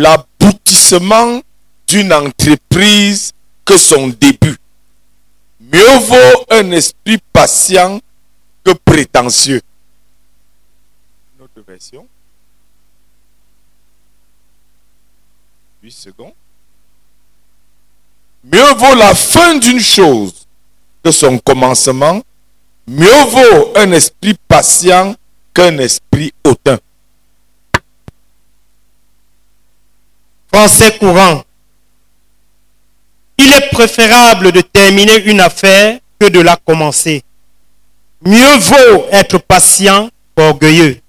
l'aboutissement d'une entreprise que son début. Mieux vaut un esprit patient que prétentieux. Notre version. 8 secondes. Mieux vaut la fin d'une chose que son commencement. Mieux vaut un esprit patient qu'un esprit hautain. Français courant. Il est préférable de terminer une affaire que de la commencer. Mieux vaut être patient qu'orgueilleux.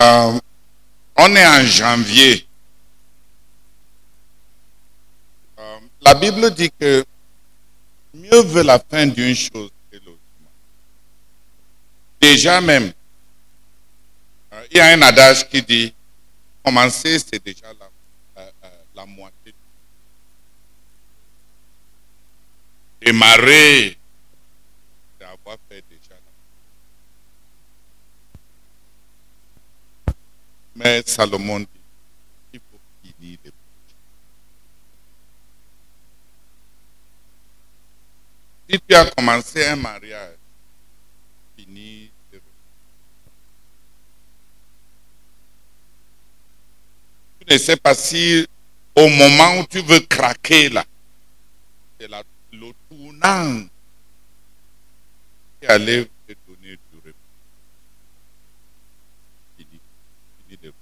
Euh, on est en janvier. Euh, la Bible dit que mieux veut la fin d'une chose que l'autre. Déjà même, il y a un adage qui dit, commencer, c'est déjà la, euh, euh, la moitié. Démarrer, c'est avoir fait déjà la Mais Salomon dit, il faut finir les Si tu as commencé un mariage, fini. Tu ne sais pas si au moment où tu veux craquer là, c'est le tournant qui allait te donner du repos. Fini. Fini de-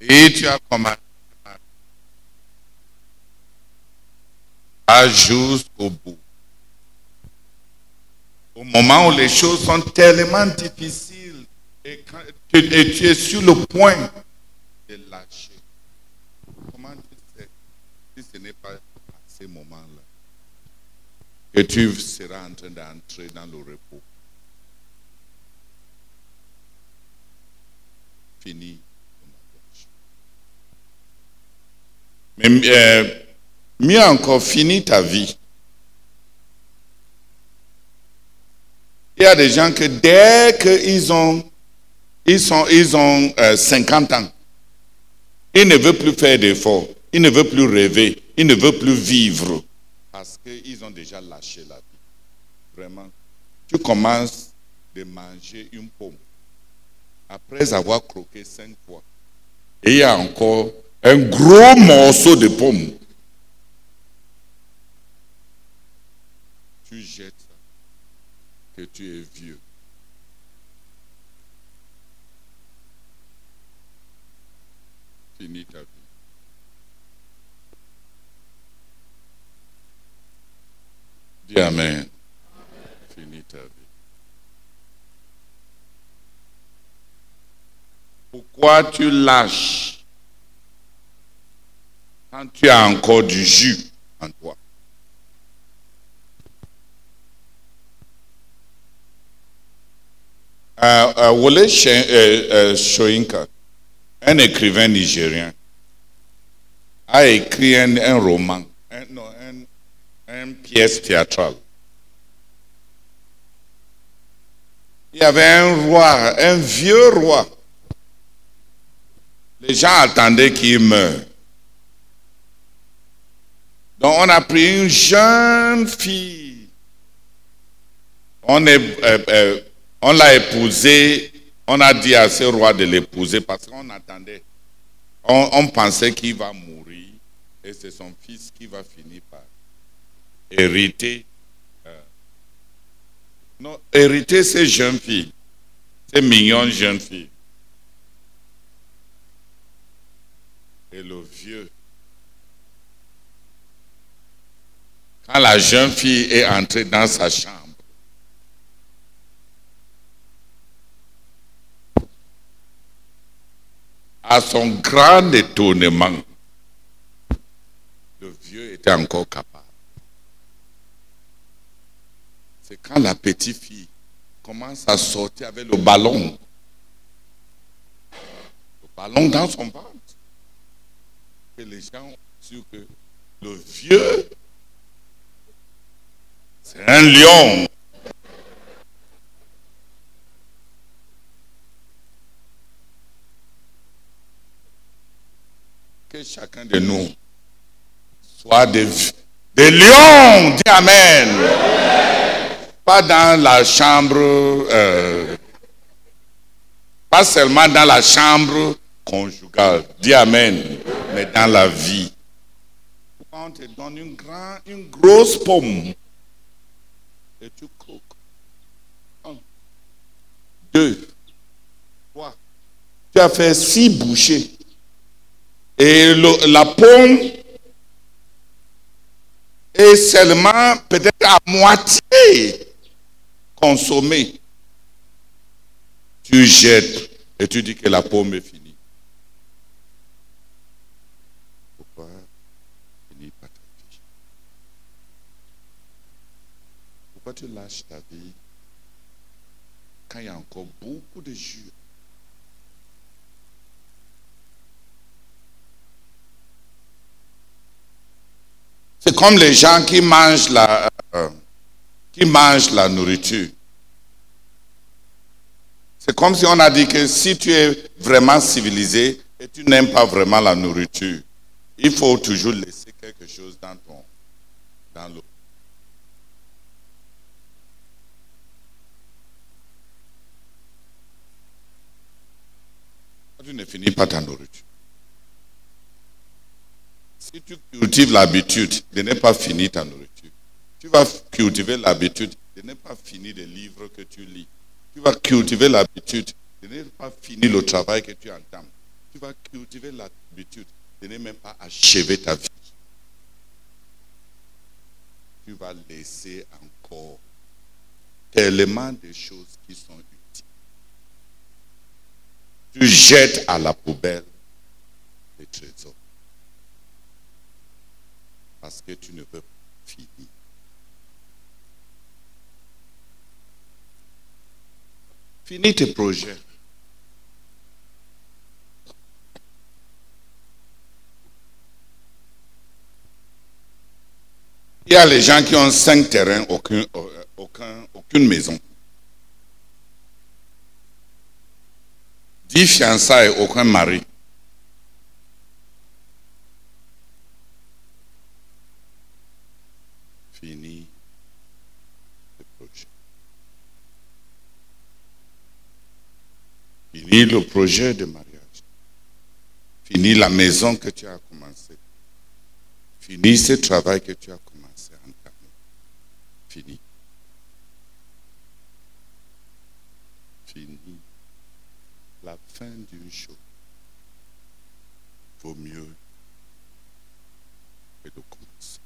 Et tu as commencé jusqu'au bout. Au moment où les choses sont tellement difficiles et, quand- tu es sur le point de lâcher. Comment tu sais si ce n'est pas à ces moments-là que tu seras en train d'entrer dans le repos? Fini. Mais euh, mieux encore, finis ta vie. Il y a des gens que dès qu'ils ont, ils ils ont euh, 50 ans, ils ne veulent plus faire d'efforts, ils ne veulent plus rêver, ils ne veulent plus vivre parce qu'ils ont déjà lâché la vie. Vraiment. Tu commences de manger une pomme après avoir croqué cinq fois. Et il y a encore un gros morceau de pomme. Tu jettes ça, que tu es vieux. Fini ta vie. Dis Amen. Fini ta vie. Pourquoi tu lâches? Quand tu as encore du jus en toi? Euh, euh, Wole euh, euh, Soyinka, un écrivain nigérien, a écrit un, roman, non, un- une pièce théâtrale. Il y avait un roi, un vieux roi. Les gens attendaient qu'il meure. Donc on a pris une jeune fille. On est, on l'a épousée. On a dit à ce roi de l'épouser parce qu'on attendait. On, pensait qu'il va mourir et c'est son fils qui va finir par hériter. euh, non, hériter ces jeunes filles, ces mignonnes jeunes filles. Et le vieux Quand la jeune fille est entrée dans sa chambre, à son grand étonnement, le vieux était encore capable. C'est quand la petite fille commence à sortir avec le ballon, le ballon dans son ventre. que les gens ont su que le vieux, c'est un lion. Que chacun de nous soit des, lions. Dis Amen. Pas dans la chambre, euh, pas seulement dans la chambre conjugale. Dis Amen. Mais dans la vie. On te donne une, grand, une grosse pomme et tu croques. Un, deux, trois. Tu as fait six bouchées. Et le- la pomme est seulement peut-être à moitié consommée. Tu jettes et tu dis que la pomme est finie. Pourquoi finis pas ta vie? Pourquoi tu lâches ta vie quand il y a encore beaucoup de jus? C'est comme les gens qui mangent la, euh, qui mangent la nourriture. C'est comme si on a dit que si tu es vraiment civilisé et tu n'aimes pas vraiment la nourriture, il faut toujours laisser quelque chose dans ton dans l'eau. Tu ne finis pas ta nourriture. Si tu cultives l'habitude de ne pas finir ta nourriture, tu vas cultiver l'habitude de ne pas finir les livres que tu lis. Tu vas cultiver l'habitude de ne pas finir le travail que tu entames. Tu vas cultiver l'habitude de ne même pas achever ta vie. Tu vas laisser encore tellement de choses qui sont utiles. Tu jettes à la poubelle les trésors parce que tu ne peux pas finir. Finis tes projets. Il y a les gens qui ont cinq terrains, aucun, euh, aucun- aucune maison. Dix fiançailles, aucun mari. Fini le projet. Fini le projet de mariage. Fini la maison que tu as commencé. Fini ce travail que tu as commencé à entamer. Fini. Fini. La fin d'une chose vaut mieux que de commencer.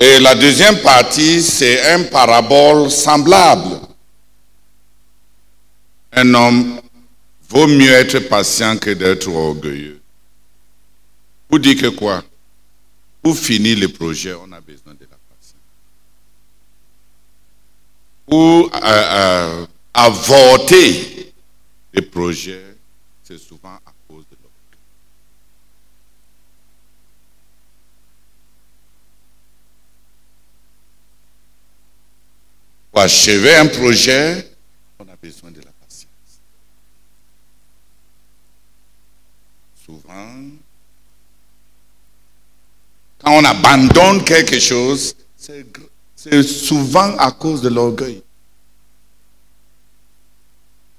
Et la deuxième partie, c'est un parabole semblable. Un homme vaut mieux être patient que d'être orgueilleux. Vous dites que quoi? Pour finir le projet, on a besoin de la patience. Pour euh, euh, avorter le projet, c'est souvent à cause de l'orgueil. Pour achever un projet, on a besoin de la patience. Souvent, quand on abandonne quelque chose, c'est souvent à cause de l'orgueil.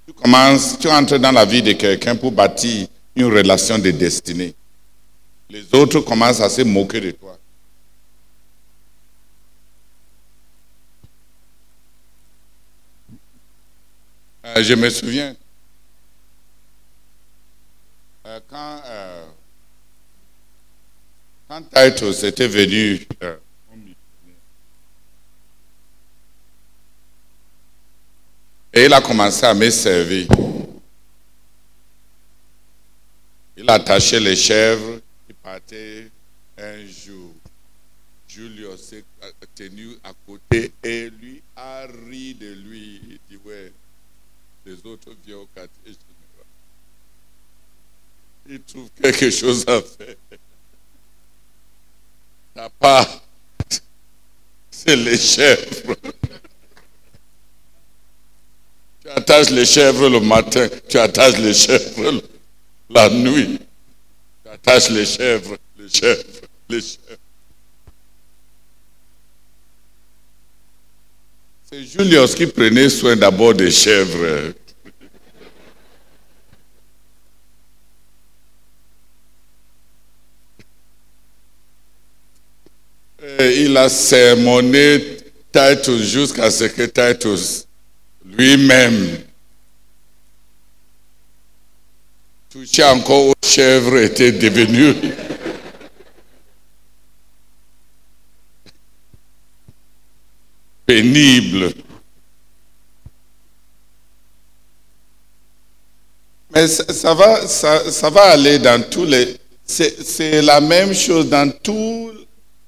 Tu commences, tu entres dans la vie de quelqu'un pour bâtir une relation de destinée. Les autres commencent à se moquer de toi. Euh, je me souviens, euh, quand, euh, quand était venu euh, et il a commencé à me servir. Il attachait les chèvres, il partait un jour. Julius s'est tenu à côté et lui a ri de lui. Dit, les autres viennent au quartier général. il trouve quelque chose à faire. T'as pas. C'est les chèvres. Tu attaches les chèvres le matin, tu attaches les chèvres la nuit. Tu attaches les chèvres, les chèvres, les chèvres. C'est Julius qui prenait soin d'abord des chèvres. Il a sermonné Titus jusqu'à ce que Titus lui-même touché encore aux chèvres était devenu Mais ça, va, ça, ça va aller dans tous les. C'est c'est la même chose dans tout,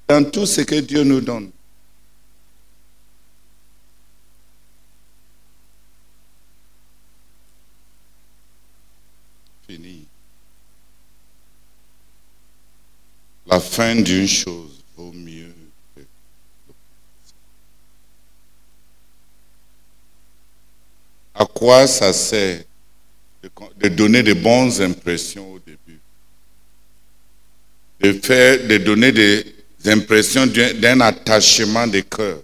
dans tout ce que Dieu nous donne. Fini. La fin d'une chose vaut mieux que À quoi ça sert de, donner de bonnes impressions au début De faire, de donner des impressions d'un attachement de cœur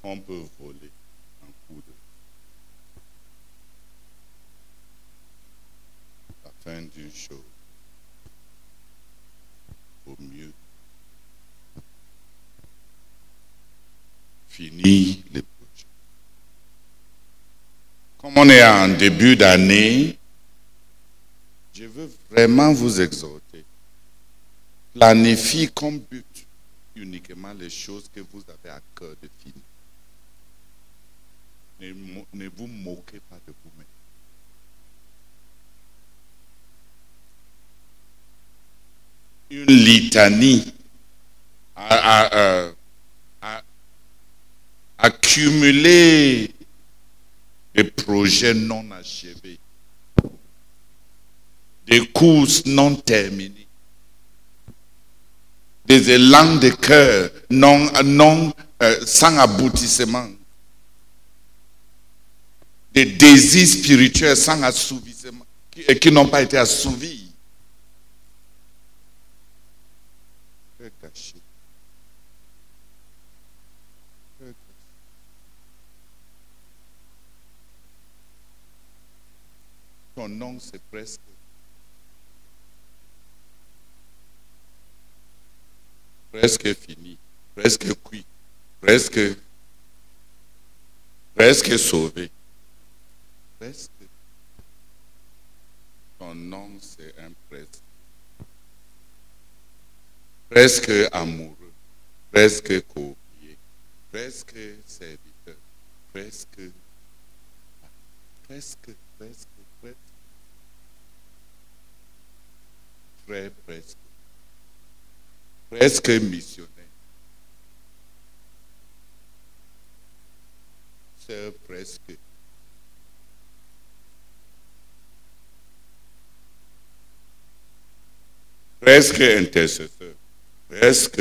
qu'on peut voler la fin d'une chose au mieux finir les. Comme on est en début d'année, je veux vraiment vous exhorter. Planifiez comme but uniquement les choses que vous avez à cœur de finir. Ne, vous moquez pas de vous-même. Une litanie à, à- des projets non achevés, des courses non terminées, des élans de cœur non, non, euh, sans aboutissement, des désirs spirituels sans assouvissement, qui, qui n'ont pas été assouvis. Cœur caché. Cœur caché. Ton nom, c'est presque. Presque fini, presque cuit, presque. Presque sauvé. Presque. Ton nom, c'est un presque. Presque amoureux, presque courrier, presque serviteur, presque. Presque, presque, presque. Presque. Missionnaire. Sœur presque. Presque intercesseur. Presque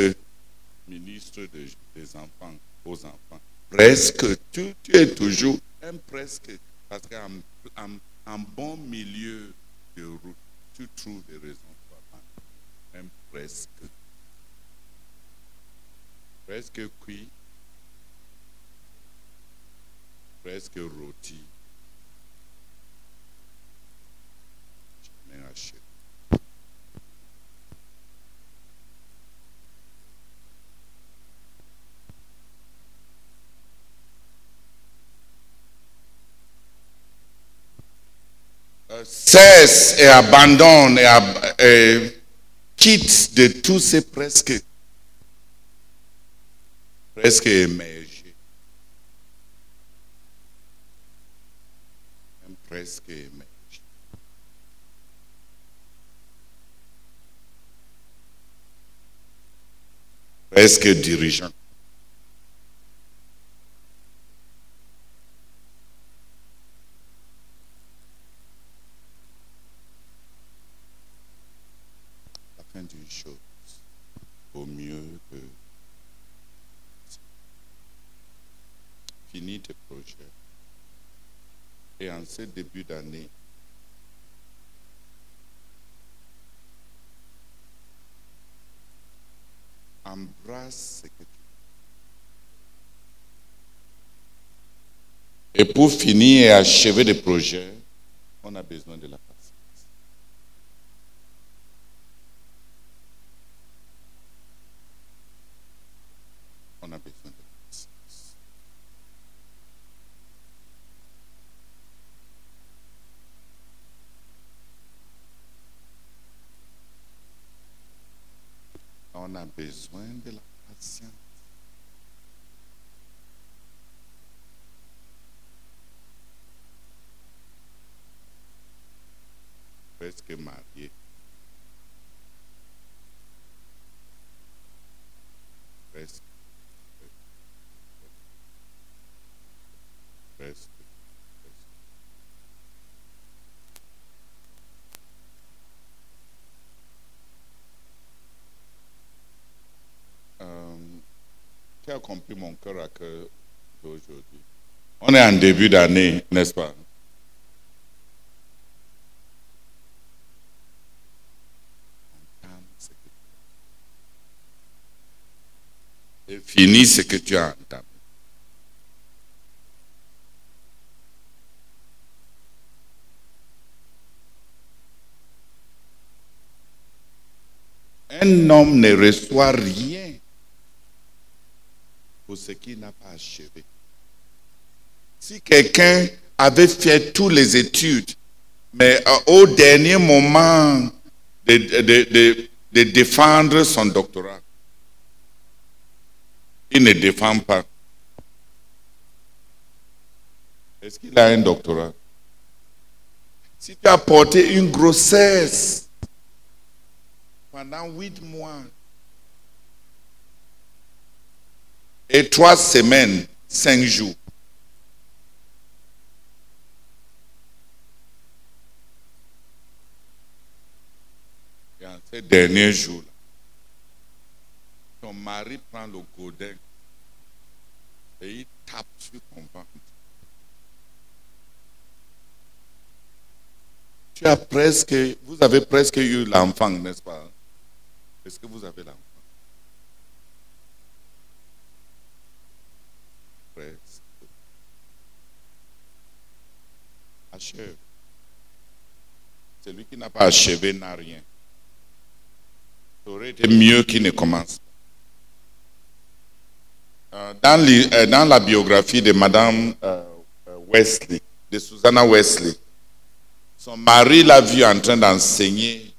ministre de- des enfants aux enfants. Presque. Tu, es toujours un presque. Parce qu'en en, en bon milieu de route, tu trouves des raisons presque. Presque cuit. Presque rôti. Jamais acheté. Euh, cesse et abandonne et, ab- et de tous ces presque presque émergé. Presque. Presque dirigeant. d'une chose. Au mieux que finis tes projets. Et en ce début d'année, embrasse ce que tu Et pour finir et achever des projets, on a besoin de la patience. On a besoin de la patience. On a besoin de la patience. presque marié. Presque. Presque. presque. Euh, qui a compris mon cœur à cœur d'aujourd'hui? On est en début d'année, n'est-ce pas? Et finis ce que tu as entamé. Un homme ne reçoit rien ce qu'il n'a pas achevé. Si quelqu'un avait fait toutes les études, mais euh, au dernier moment de- de défendre son doctorat, il ne défend pas. Est-ce qu'il a un doctorat? Si tu as porté une grossesse pendant huit mois et trois semaines, cinq jours, Et en ces derniers jours, ton mari prend le godin et il tape sur ton ventre. Tu as presque, vous avez presque eu l'enfant, n'est-ce pas? Est-ce que vous avez l'enfant? Presque. Achève. Celui qui n'a pas achevé n'a rien. Ça aurait été mieux qu'il ne commence. Euh, Dans, euh, dans la biographie de Madame euh, Wesley, de Susanna Wesley, son mari l'a vue en train d'enseigner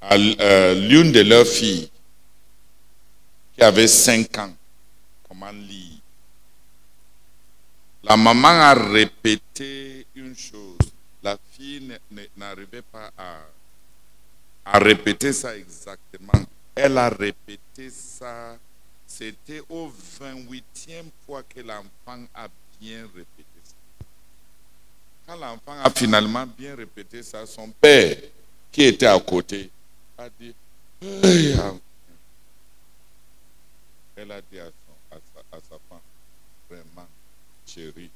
à l'une de leurs filles qui avait 5 ans comment lire. La maman a répété chose. La fille n'arrivait pas à, à répéter ça exactement. Elle a répété ça. C'était au 28e fois que l'enfant a bien répété ça. Quand l'enfant a finalement bien répété ça, son père, qui était à côté, a dit. Elle a dit à, son- à sa femme Vraiment, chérie,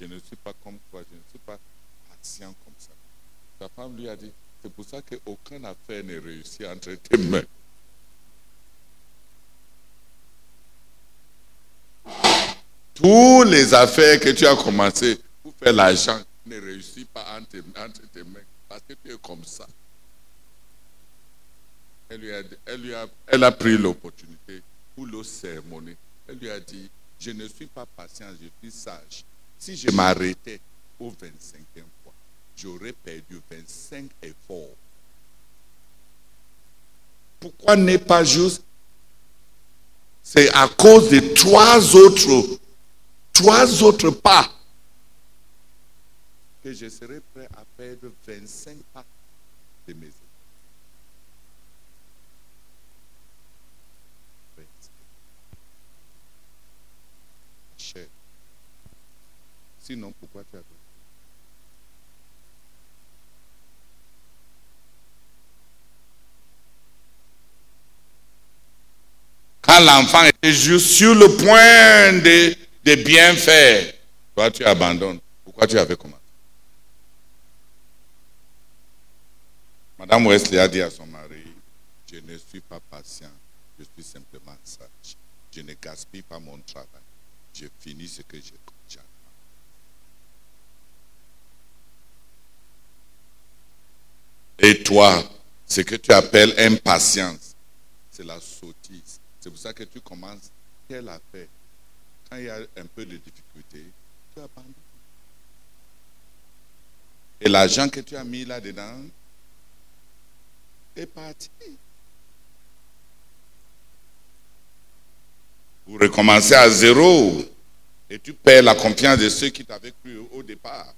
je ne suis pas comme toi, je ne suis pas patient comme ça. Sa femme lui a dit C'est pour ça qu'aucune affaire ne réussit entre tes mains. Toutes les affaires que tu as commencé pour faire l'argent ne réussissent pas entre, entre tes mains parce que tu es comme ça. Elle, lui a, elle, lui a, elle a pris l'opportunité pour le sermonner. Elle lui a dit, je ne suis pas patient, je suis sage. Si je m'arrêtais au 25e fois, j'aurais perdu 25 efforts. Pourquoi n'est pas juste C'est à cause de trois autres, trois autres pas que je serais prêt à perdre 25 pas de mes efforts. Sinon, pourquoi tu as Quand l'enfant était juste sur le point de, de bien faire, toi tu abandonnes. Pourquoi tu avais commencé? Madame Wesley a dit à son mari, je ne suis pas patient, je suis simplement sage. Je ne gaspille pas mon travail. Je finis ce que je Et toi, ce que tu appelles impatience, c'est la sottise. C'est pour ça que tu commences quelle affaire? Quand il y a un peu de difficulté, tu abandonnes. Et l'argent que tu as mis là-dedans est parti. Vous recommencez à zéro et tu perds la confiance de ceux qui t'avaient cru au départ.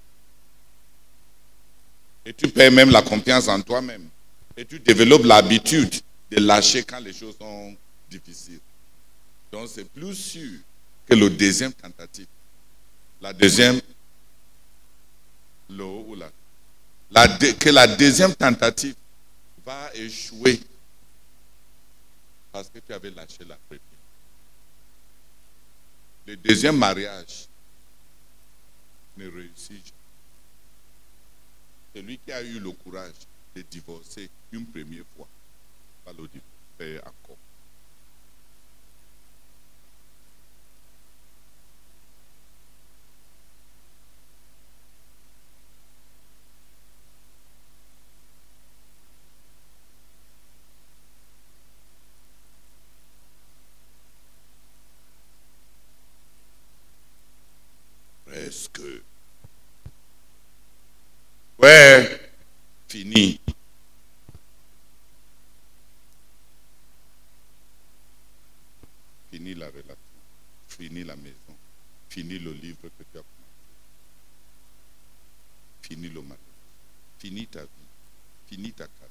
Et tu perds même la confiance en toi-même. Et tu développes l'habitude de lâcher quand les choses sont difficiles. Donc c'est plus sûr que le deuxième tentative. La deuxième, que la deuxième tentative va échouer parce que tu avais lâché la première. Le deuxième mariage ne réussit jamais. Celui qui a eu le courage de divorcer une première fois va le encore. Presque. Ouais, fini. Fini la relation, fini la maison, fini le livre que tu as commencé, fini le mariage, fini ta vie, fini ta carrière,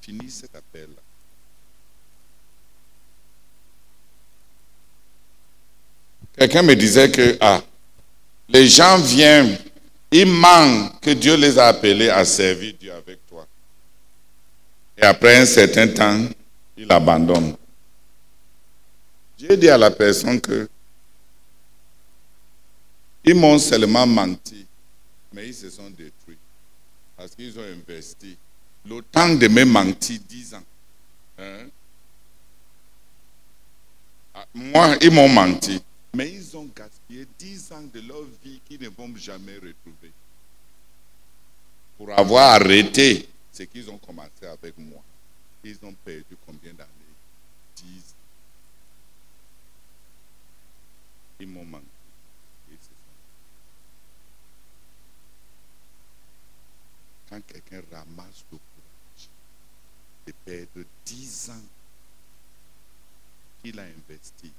fini cet appel-là. Quelqu'un me disait que ah, les gens viennent, ils manquent que Dieu les a appelés à servir Dieu avec toi. Et après un certain temps, ils abandonnent. Dieu dit à la personne que ils m'ont seulement menti, mais ils se sont détruits parce qu'ils ont investi le temps de me mentir 10 ans. Hein? Ah, Moi, ils m'ont menti, mais ils ont gaspillé 10 ans de leur vie qu'ils ne vont jamais retrouver pour avoir arrêté ce qu'ils ont commencé avec moi. Ils ont perdu combien d'années? 10 Ils m'ont manqué. Quand quelqu'un ramasse le courage de perdre 10 ans qu'il a investi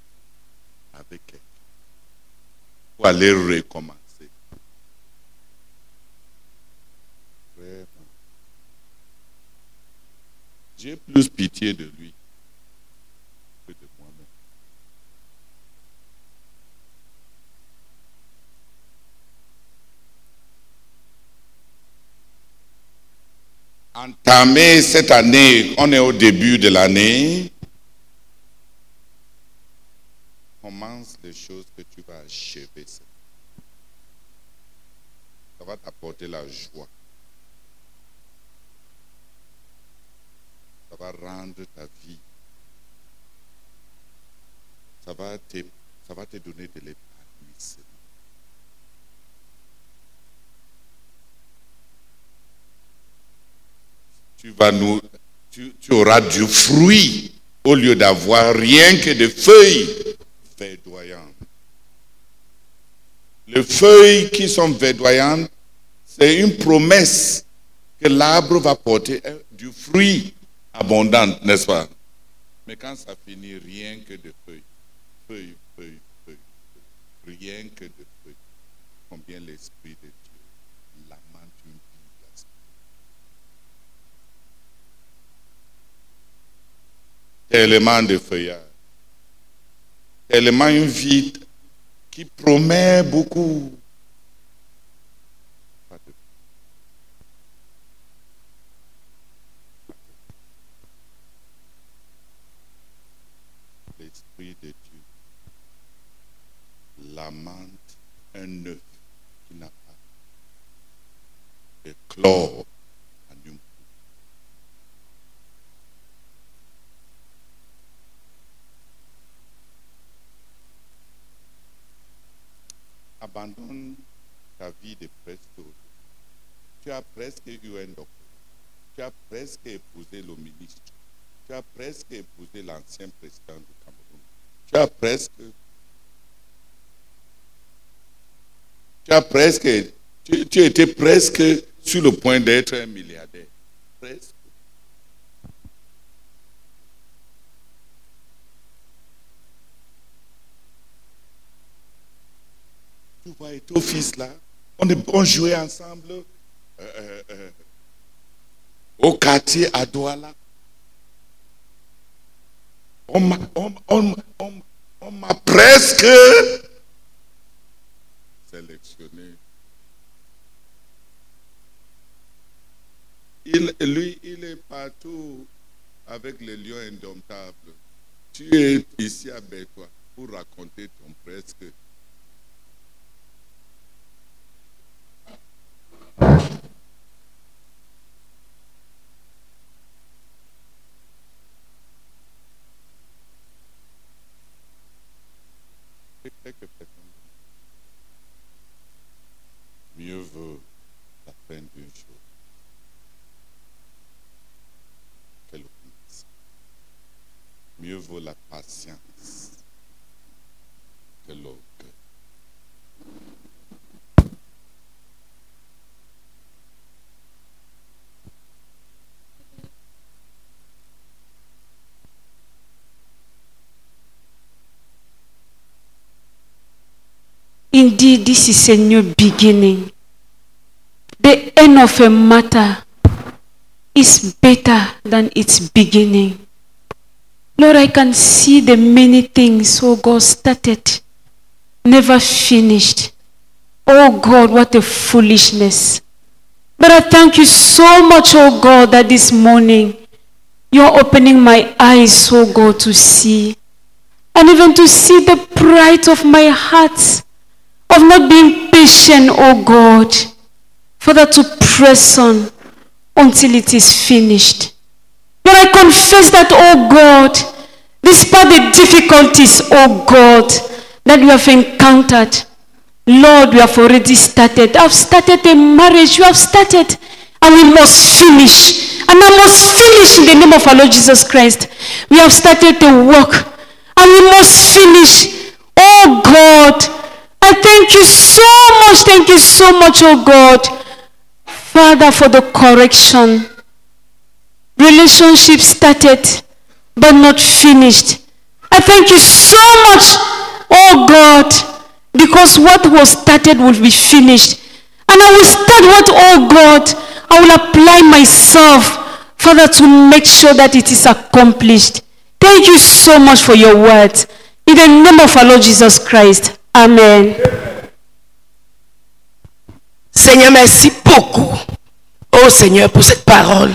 avec quelqu'un pour aller recommencer. Vraiment. J'ai plus pitié de lui que de moi-même. Entamer cette année, on est au début de l'année, commence les choses que tu vas achever. Ça va t'apporter la joie. Ça va rendre ta vie. Ça va te, ça va te donner de l'épanouissement. Tu, vas nous, tu, tu auras du fruit au lieu d'avoir rien que des feuilles Les feuilles qui sont verdoyantes, c'est une promesse que l'arbre va porter euh, du fruit abondant, n'est-ce pas? Mais quand ça finit, rien que de feuilles. Feuilles, feuilles, feuilles. Rien que de feuilles. Combien l'Esprit de Dieu lamente une vie. Tellement de feuillage. Tellement une vie qui promet beaucoup. Pas de- l'Esprit clore en une Abandonne ta vie de presto. Tu as presque eu un docteur. Tu as presque épousé le ministre. Tu as presque épousé l'ancien président du Cameroun. Tu as presque. Tu as presque. Tu, étais presque sur le point d'être un milliardaire. Presque. Tu vois, et ton fils là, on, on jouait ensemble au quartier à Douala. On m'a on- presque sélectionné. Il, lui, il est partout avec les lions indomptables. Tu es ici à Bétois pour raconter ton presque. Mieux vaut la fin d'une chose que commencement. Mieux vaut la patience que l'orgueil. Indeed, this is a new beginning. The end of a matter is better than its beginning. Lord, I can see the many things, oh God, started, never finished. Oh God, what a foolishness. But I thank you so much, oh God, that this morning you're opening my eyes, oh God, to see. And even to see the pride of my heart of not being patient, oh God, Father, to press on until it is finished. But I confess that, oh God, despite the difficulties, oh God, that we have encountered, Lord, we have already started. I've started a marriage. You have started. And we must finish. And I must finish in the name of our Lord Jesus Christ. We have started the work. And we must finish. Oh God, I thank you so much. Thank you so much, oh God. Father, for the correction. Relationship started, but not finished. I thank you so much, oh God, because what was started will be finished. And I will start what, oh God, I will apply myself, Father, to make sure that it is accomplished. Thank you so much for your words. In the name of our Lord Jesus Christ. Amen. Seigneur, merci beaucoup. Oh Seigneur, pour cette parole.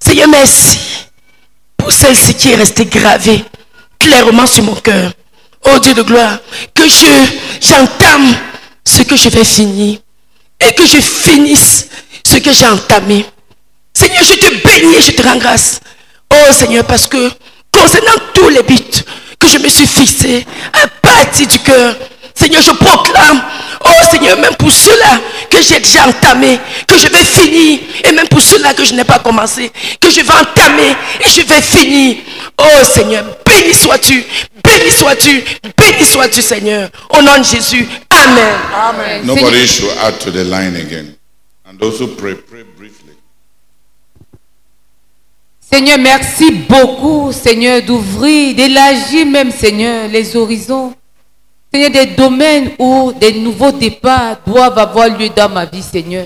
Seigneur, merci pour celle-ci qui est restée gravée clairement sur mon cœur. Oh Dieu de gloire, que je j'entame ce que je vais finir et que je finisse ce que j'ai entamé. Seigneur, je te bénis et je te rends grâce. Oh Seigneur, parce que concernant tous les buts que je me suis fixés à partir du cœur, Seigneur, je proclame, oh Seigneur, même pour ceux-là que j'ai déjà entamé, que je vais finir, et même pour ceux-là que je n'ai pas commencé, que je vais entamer et je vais finir. Oh Seigneur, béni sois-tu, béni sois-tu, béni sois-tu Seigneur. Au nom de Jésus, Amen. Nobody should add to the line again. And also pray, pray briefly. Seigneur, merci beaucoup, Seigneur, d'ouvrir, d'élargir même, Seigneur, les horizons. Seigneur, des domaines où des nouveaux départs doivent avoir lieu dans ma vie, Seigneur.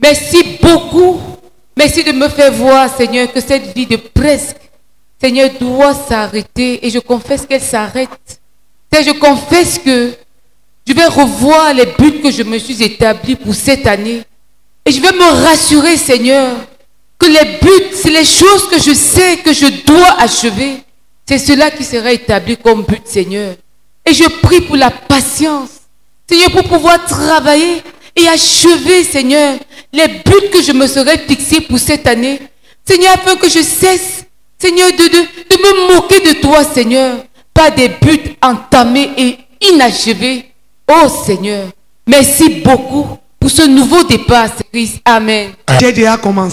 Merci beaucoup. Merci de me faire voir, Seigneur, que cette vie de presque, Seigneur, doit s'arrêter. Et je confesse qu'elle s'arrête. Je confesse que je vais revoir les buts que je me suis établis pour cette année. Et je vais me rassurer, Seigneur, que les buts, c'est les choses que je sais que je dois achever. C'est cela qui sera établi comme but, Seigneur. Et je prie pour la patience, Seigneur, pour pouvoir travailler et achever, Seigneur, les buts que je me serais fixés pour cette année. Seigneur, afin que je cesse, Seigneur, de, de, de me moquer de toi, Seigneur, pas des buts entamés et inachevés. Oh Seigneur, merci beaucoup pour ce nouveau départ, Christ. Amen. J'ai déjà commencé.